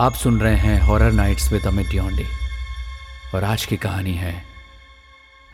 आप सुन रहे हैं horror nights with Amit Dionde और आज की कहानी है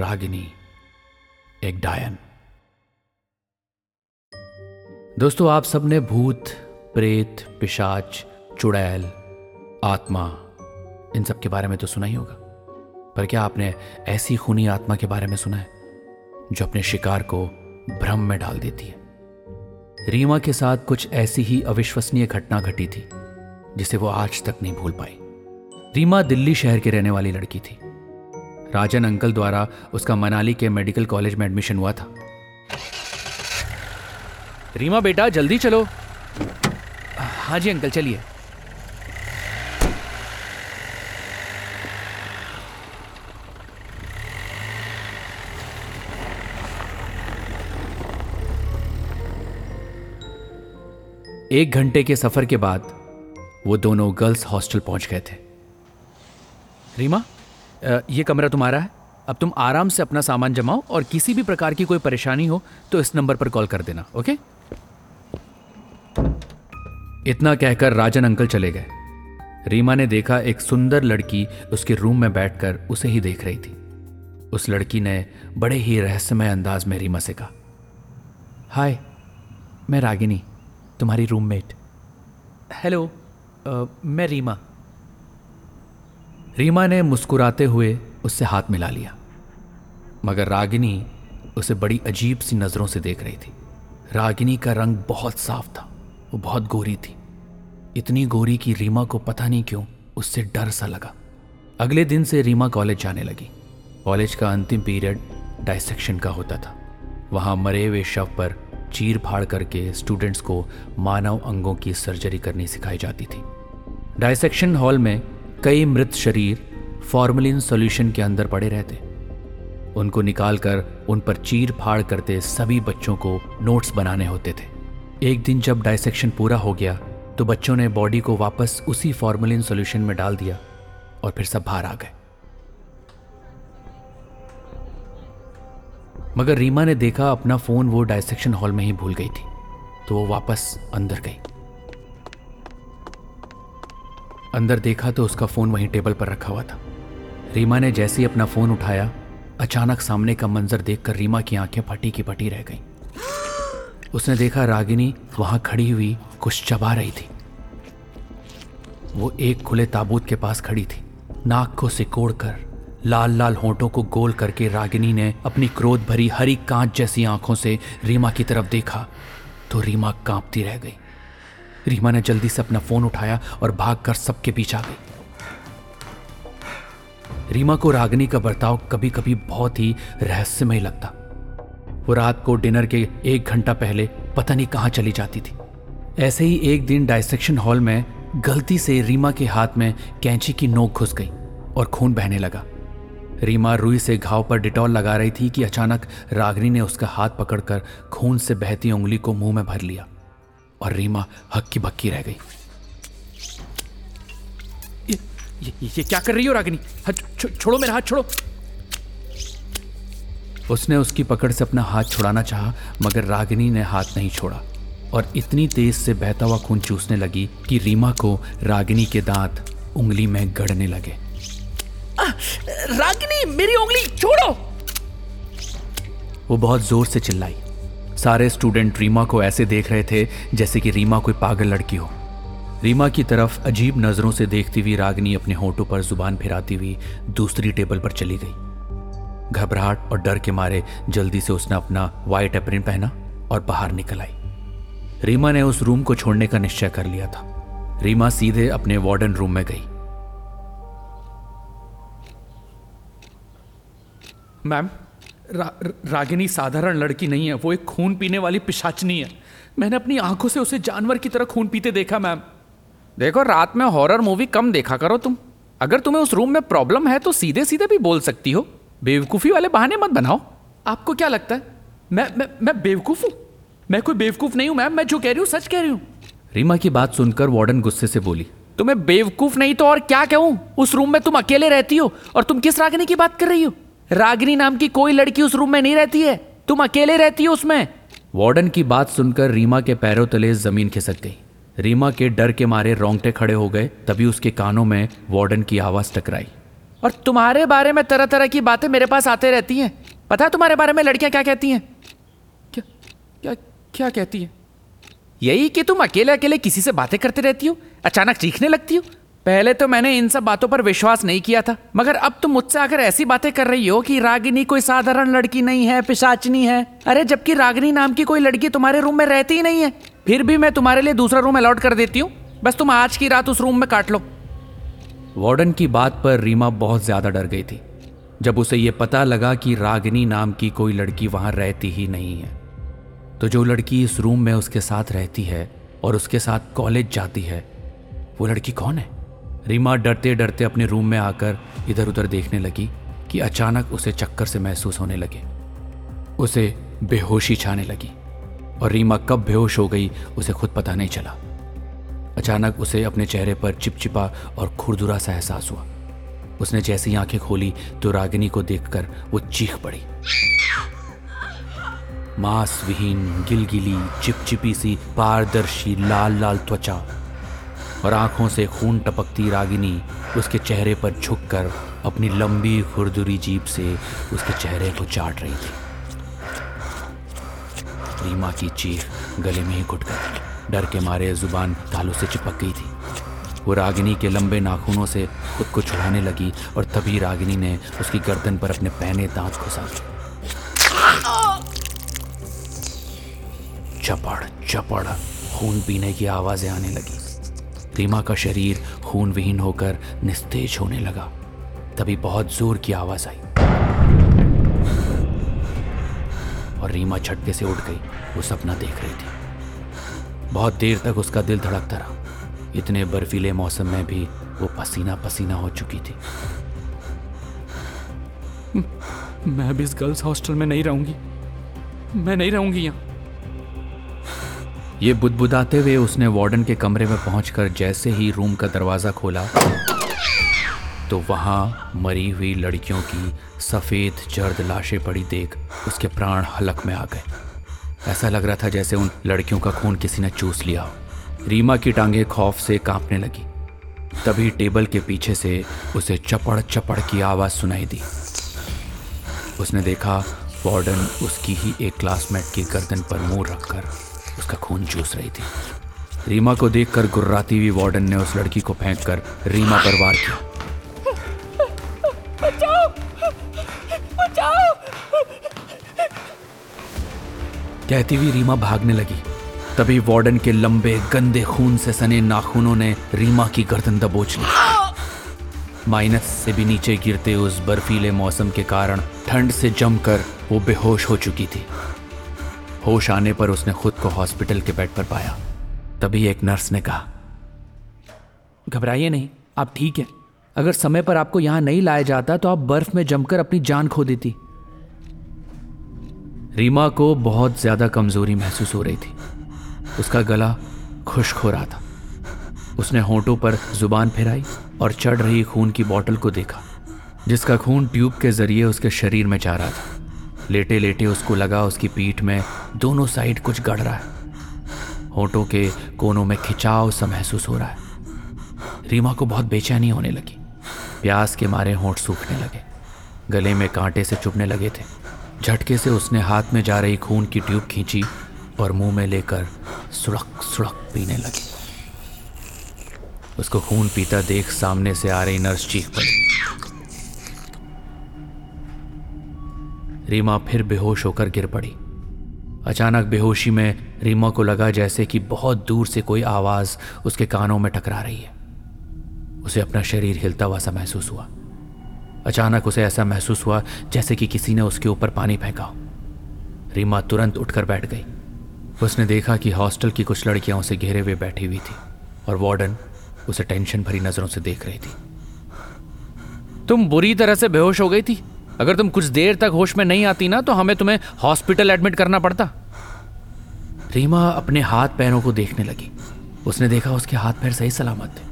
रागिनी, एक डायन। दोस्तों, आप सबने भूत, प्रेत, पिशाच, चुड़ैल, आत्मा, इन सब के बारे में तो सुना ही होगा। पर क्या आपने ऐसी खूनी आत्मा के बारे में सुना है, जो अपने शिकार को भ्रम में डाल देती है? रीमा के साथ कुछ ऐसी ही अविश्वसनीय घटना घटी थी। जिसे वो आज तक नहीं भूल पाई। रीमा दिल्ली शहर की रहने वाली लड़की थी। राजन अंकल द्वारा उसका मनाली के मेडिकल कॉलेज में एडमिशन हुआ था। रीमा बेटा, जल्दी चलो। हाँ जी अंकल, चलिए। एक घंटे के सफ़र के बाद वो दोनों गर्ल्स हॉस्टल पहुँच गए थे। रीमा ये कमरा तुम्हारा है? अब तुम आराम से अपना सामान जमाओ और किसी भी प्रकार की कोई परेशानी हो तो इस नंबर पर कॉल कर देना, ओके? इतना कहकर राजन अंकल चले गए। रीमा ने देखा एक सुंदर लड़की उसके रूम में बैठकर उसे ही देख रही थी। उस लड़की ने बड़े ही रहस्यमय अंदाज में रीमा से कहा, हाय, मैं रागिनी, तुम्हारी रूममेट। हेलो मैं रीमा। रीमा ने मुस्कुराते हुए उससे हाथ मिला लिया, मगर रागिनी उसे बड़ी अजीब सी नज़रों से देख रही थी। रागिनी का रंग बहुत साफ़ था, वो बहुत गोरी थी। इतनी गोरी कि रीमा को पता नहीं क्यों उससे डर सा लगा। अगले दिन से रीमा कॉलेज जाने लगी। कॉलेज का अंतिम पीरियड डायसेक्शन का होता था। वहाँ मरे हुए शव पर चीर फाड़ करके स्टूडेंट्स को मानव अंगों की सर्जरी करनी सिखाई जाती थी। डायसेक्शन हॉल में कई मृत शरीर फॉर्मलिन सॉल्यूशन के अंदर पड़े रहते। उनको निकालकर उन पर चीर फाड़ करते सभी बच्चों को नोट्स बनाने होते थे। एक दिन जब डायसेक्शन पूरा हो गया तो बच्चों ने बॉडी को वापस उसी फॉर्मलिन सॉल्यूशन में डाल दिया और फिर सब बाहर आ गए। मगर रीमा ने देखा अपना फ़ोन वो डायसेक्शन हॉल में ही भूल गई थी तो वो वापस अंदर गई। अंदर देखा तो उसका फ़ोन वहीं टेबल पर रखा हुआ था। रीमा ने जैसे ही अपना फ़ोन उठाया, अचानक सामने का मंजर देखकर रीमा की आँखें फटी की फटी रह गईं। उसने देखा रागिनी वहाँ खड़ी हुई कुछ चबा रही थी। वो एक खुले ताबूत के पास खड़ी थी। नाक को सिकोड़कर, लाल लाल होंठों को गोल करके रागिनी ने अपनी क्रोध भरी हरी कांच जैसी आँखों से रीमा की तरफ़ देखा तो रीमा कांपती रह गई। रीमा ने जल्दी से अपना फ़ोन उठाया और भागकर सबके बीच आ गई। रीमा को रागनी का बर्ताव कभी कभी बहुत ही रहस्यमय लगता। वो रात को डिनर के एक घंटा पहले पता नहीं कहाँ चली जाती थी। ऐसे ही एक दिन डायसेक्शन हॉल में गलती से रीमा के हाथ में कैंची की नोक घुस गई और खून बहने लगा। रीमा रुई से घाव पर डिटॉल लगा रही थी कि अचानक रागनी ने उसका हाथ पकड़कर खून से बहती उंगली को मुँह में भर लिया। और रीमा हक्की भक्की रह गई। ये, ये, ये क्या कर रही हो रागिनी? छो, छोड़ो मेरा हाथ छोड़ो। उसने उसकी पकड़ से अपना हाथ छुड़ाना चाहा मगर रागिनी ने हाथ नहीं छोड़ा और इतनी तेज से बहता हुआ खून चूसने लगी कि रीमा को रागिनी के दांत उंगली में गड़ने लगे। रागिनी मेरी उंगली छोड़ो। वो बहुत ज़ोर से चिल्लाई। सारे स्टूडेंट रीमा को ऐसे देख रहे थे जैसे कि रीमा कोई पागल लड़की हो। रीमा की तरफ़ अजीब नज़रों से देखती हुई रागनी अपने होठों पर ज़ुबान फिराती हुई दूसरी टेबल पर चली गई। घबराहट और डर के मारे जल्दी से उसने अपना वाइट एप्रिन पहना और बाहर निकल आई। रीमा ने उस रूम को छोड़ने का निश्चय कर लिया था। रीमा सीधे अपने वार्डन रूम में गई। मैम रा, रागिनी साधारण लड़की नहीं है वो एक खून पीने वाली पिशाचनी है। मैंने अपनी आँखों से उसे जानवर की तरह खून पीते देखा मैम। देखो रात में हॉरर मूवी कम देखा करो तुम। अगर तुम्हें उस रूम में प्रॉब्लम है तो सीधे सीधे भी बोल सकती हो। बेवकूफ़ी वाले बहाने मत बनाओ। आपको क्या लगता है? मैं मैं मैं बेवकूफ़ हूँ? मैं कोई बेवकूफ़ नहीं हूँ मैम। मैं जो कह रही हूँ सच कह रही हूँ। रीमा की बात सुनकर वार्डन गुस्से से बोली तुम्हें बेवकूफ़ नहीं तो और क्या कहूँ? उस रूम में तुम अकेले रहती हो और तुम किस रागनी की बात कर रही हो? रागिनी नाम की कोई लड़की उस रूम में नहीं रहती है। तुम अकेले रहती हो उसमें। वार्डन की बात सुनकर रीमा के पैरों तले ज़मीन खिसक गई। रीमा के डर के मारे रोंगटे खड़े हो गए तभी उसके कानों में वार्डन की आवाज़ टकराई। और तुम्हारे बारे में तरह तरह की बातें मेरे पास आते रहती हैं। पता है तुम्हारे बारे में लड़कियाँ क्या कहती हैं? क्या क्या क्या कहती हैं? यही कि तुम अकेले अकेले किसी से बातें करते रहती हो? अचानक चीखने लगती हो? पहले तो मैंने इन सब बातों पर विश्वास नहीं किया था, मगर अब तुम मुझसे आकर ऐसी बातें कर रही हो कि रागिनी कोई साधारण लड़की नहीं है, पिशाचनी है। अरे, जबकि रागिनी नाम की कोई लड़की तुम्हारे रूम में रहती ही नहीं है। फिर भी मैं तुम्हारे लिए दूसरा रूम अलॉट कर देती हूँ। बस तुम आज की रात उस रूम में काट लो। वार्डन की बात पर रीमा बहुत ज़्यादा डर गई थी। जब उसे यह पता लगा कि रागिनी नाम की कोई लड़की वहाँ रहती ही नहीं है तो जो लड़की इस रूम में उसके साथ रहती है और उसके साथ कॉलेज जाती है, वो लड़की कौन है? रीमा डरते डरते अपने रूम में आकर इधर उधर देखने लगी कि अचानक उसे चक्कर से महसूस होने लगे। उसे बेहोशी छाने लगी और रीमा कब बेहोश हो गई उसे खुद पता नहीं चला। अचानक उसे अपने चेहरे पर चिपचिपा और खुरदुरा सा एहसास हुआ। उसने जैसी आँखें खोली तो रागिनी को देखकर वो चीख पड़ी। मांस विहीन गिलगिली, चिपचिपी सी, पारदर्शी लाल लाल त्वचा और आँखों से खून टपकती रागिनी उसके चेहरे पर झुककर अपनी लंबी खुरदुरी जीप से उसके चेहरे को चाट रही थी। रीमा की चीख गले में ही घुट गई। डर के मारे ज़ुबान तालू से चिपक गई थी। वो रागिनी के लंबे नाखूनों से खुद को छुड़ाने लगी और तभी रागिनी ने उसकी गर्दन पर अपने पहने दांत घुसा दिए। चपड़ चपड़, खून पीने की आवाज़ें आने लगी। रीमा का शरीर खून विहीन होकर निस्तेज होने लगा। तभी बहुत ज़ोर की आवाज़ आई। और रीमा झटके से उठ गई। वो सपना देख रही थी। बहुत देर तक उसका दिल धड़कता रहा। इतने बर्फीले मौसम में भी वो पसीना पसीना हो चुकी थी। मैं भी इस गर्ल्स हॉस्टल में नहीं रहूँगी। मैं नहीं रहूँगी यहाँ। ये बुदबुदाते हुए उसने वार्डन के कमरे में पहुंचकर जैसे ही रूम का दरवाज़ा खोला तो वहाँ मरी हुई लड़कियों की सफ़ेद जर्द लाशें पड़ी देख उसके प्राण हलक में आ गए। ऐसा लग रहा था जैसे उन लड़कियों का खून किसी ने चूस लिया हो। रीमा की टांगे खौफ से कांपने लगी। तभी टेबल के पीछे से उसे चपड़ चपड़ की आवाज़ सुनाई दी। उसने देखा वार्डन उसकी ही एक क्लासमेट की गर्दन पर मुँह रखकर उसका खून चूस रही थी। रीमा को देखकर गुर्राती हुई वार्डन ने उस लड़की को फेंक कर रीमा पर वार किया। कहती हुई रीमा भागने लगी। तभी वार्डन के लंबे गंदे खून से सने नाखूनों ने रीमा की गर्दन दबोच ली। माइनस से भी नीचे गिरते उस बर्फीले मौसम के कारण ठंड से जमकर वो बेहोश हो चुकी थी। होश आने पर उसने खुद को हॉस्पिटल के बेड पर पाया। तभी एक नर्स ने कहा, घबराइए नहीं, आप ठीक है। अगर समय पर आपको यहाँ नहीं लाया जाता तो आप बर्फ़ में जमकर अपनी जान खो देती। रीमा को बहुत ज़्यादा कमज़ोरी महसूस हो रही थी। उसका गला खुश्क हो रहा था। उसने होठों पर ज़ुबान फिराई और चढ़ रही खून की बोतल को देखा, जिसका खून ट्यूब के ज़रिए उसके शरीर में जा रहा था। लेटे लेटे उसको लगा, उसकी पीठ में दोनों साइड कुछ गड़ रहा है। होठों के कोनों में खिंचाव सा महसूस हो रहा है। रीमा को बहुत बेचैनी होने लगी। प्यास के मारे होठ सूखने लगे। गले में कांटे से चुभने लगे थे। झटके से उसने हाथ में जा रही खून की ट्यूब खींची और मुँह में लेकर सुड़क सुड़क पीने लगी। उसको खून पीता देख सामने से आ रही नर्स चीख पड़ी। रीमा फिर बेहोश होकर गिर पड़ी। अचानक बेहोशी में रीमा को लगा जैसे कि बहुत दूर से कोई आवाज़ उसके कानों में टकरा रही है। उसे अपना शरीर हिलता हुआ सा महसूस हुआ। अचानक उसे ऐसा महसूस हुआ जैसे कि किसी ने उसके ऊपर पानी फेंका हो। रीमा तुरंत उठकर बैठ गई। उसने देखा कि हॉस्टल की कुछ लड़कियाँ उसे घेरे हुए बैठी हुई थी और वार्डन उसे टेंशन भरी नज़रों से देख रही थी। तुम बुरी तरह से बेहोश हो गई थी? अगर तुम कुछ देर तक होश में नहीं आती ना तो हमें तुम्हें हॉस्पिटल एडमिट करना पड़ता। रीमा अपने हाथ पैरों को देखने लगी। उसने देखा उसके हाथ पैर सही सलामत थे।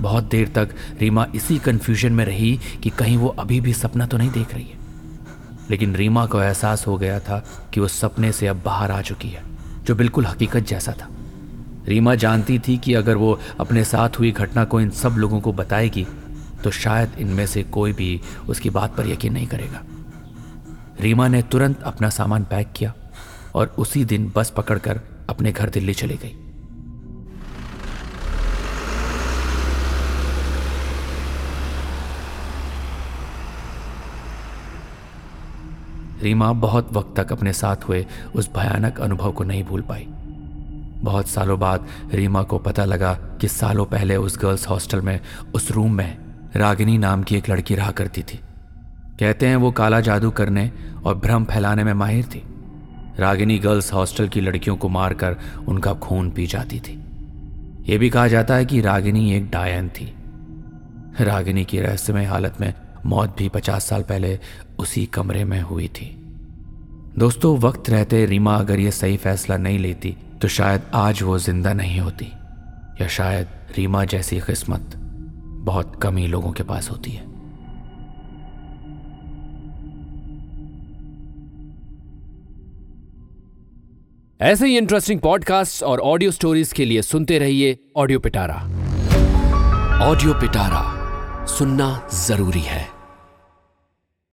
बहुत देर तक रीमा इसी कंफ्यूजन में रही कि कहीं वो अभी भी सपना तो नहीं देख रही है। लेकिन रीमा को एहसास हो गया था कि वो सपने से अब बाहर आ चुकी है, जो बिल्कुल हकीकत जैसा था। रीमा जानती थी कि अगर वो अपने साथ हुई घटना को इन सब लोगों को बताएगी तो शायद इनमें से कोई भी उसकी बात पर यकीन नहीं करेगा। रीमा ने तुरंत अपना सामान पैक किया और उसी दिन बस पकड़कर अपने घर दिल्ली चली गई। रीमा बहुत वक्त तक अपने साथ हुए उस भयानक अनुभव को नहीं भूल पाई। बहुत सालों बाद रीमा को पता लगा कि सालों पहले उस गर्ल्स हॉस्टल में, उस रूम में रागिनी नाम की एक लड़की रहा करती थी। कहते हैं वो काला जादू करने और भ्रम फैलाने में माहिर थी। रागिनी गर्ल्स हॉस्टल की लड़कियों को मारकर उनका खून पी जाती थी। ये भी कहा जाता है कि रागिनी एक डायन थी। रागिनी की रहस्यमय हालत में मौत भी पचास साल पहले उसी कमरे में हुई थी। दोस्तों, वक्त रहते रीमा अगर ये सही फैसला नहीं लेती तो शायद आज वो ज़िंदा नहीं होती, या शायद रीमा जैसी किस्मत। बहुत कम ही लोगों के पास होती है। ऐसे ही इंटरेस्टिंग पॉडकास्ट और ऑडियो स्टोरीज के लिए सुनते रहिए ऑडियो पिटारा ऑडियो पिटारा सुनना ज़रूरी है।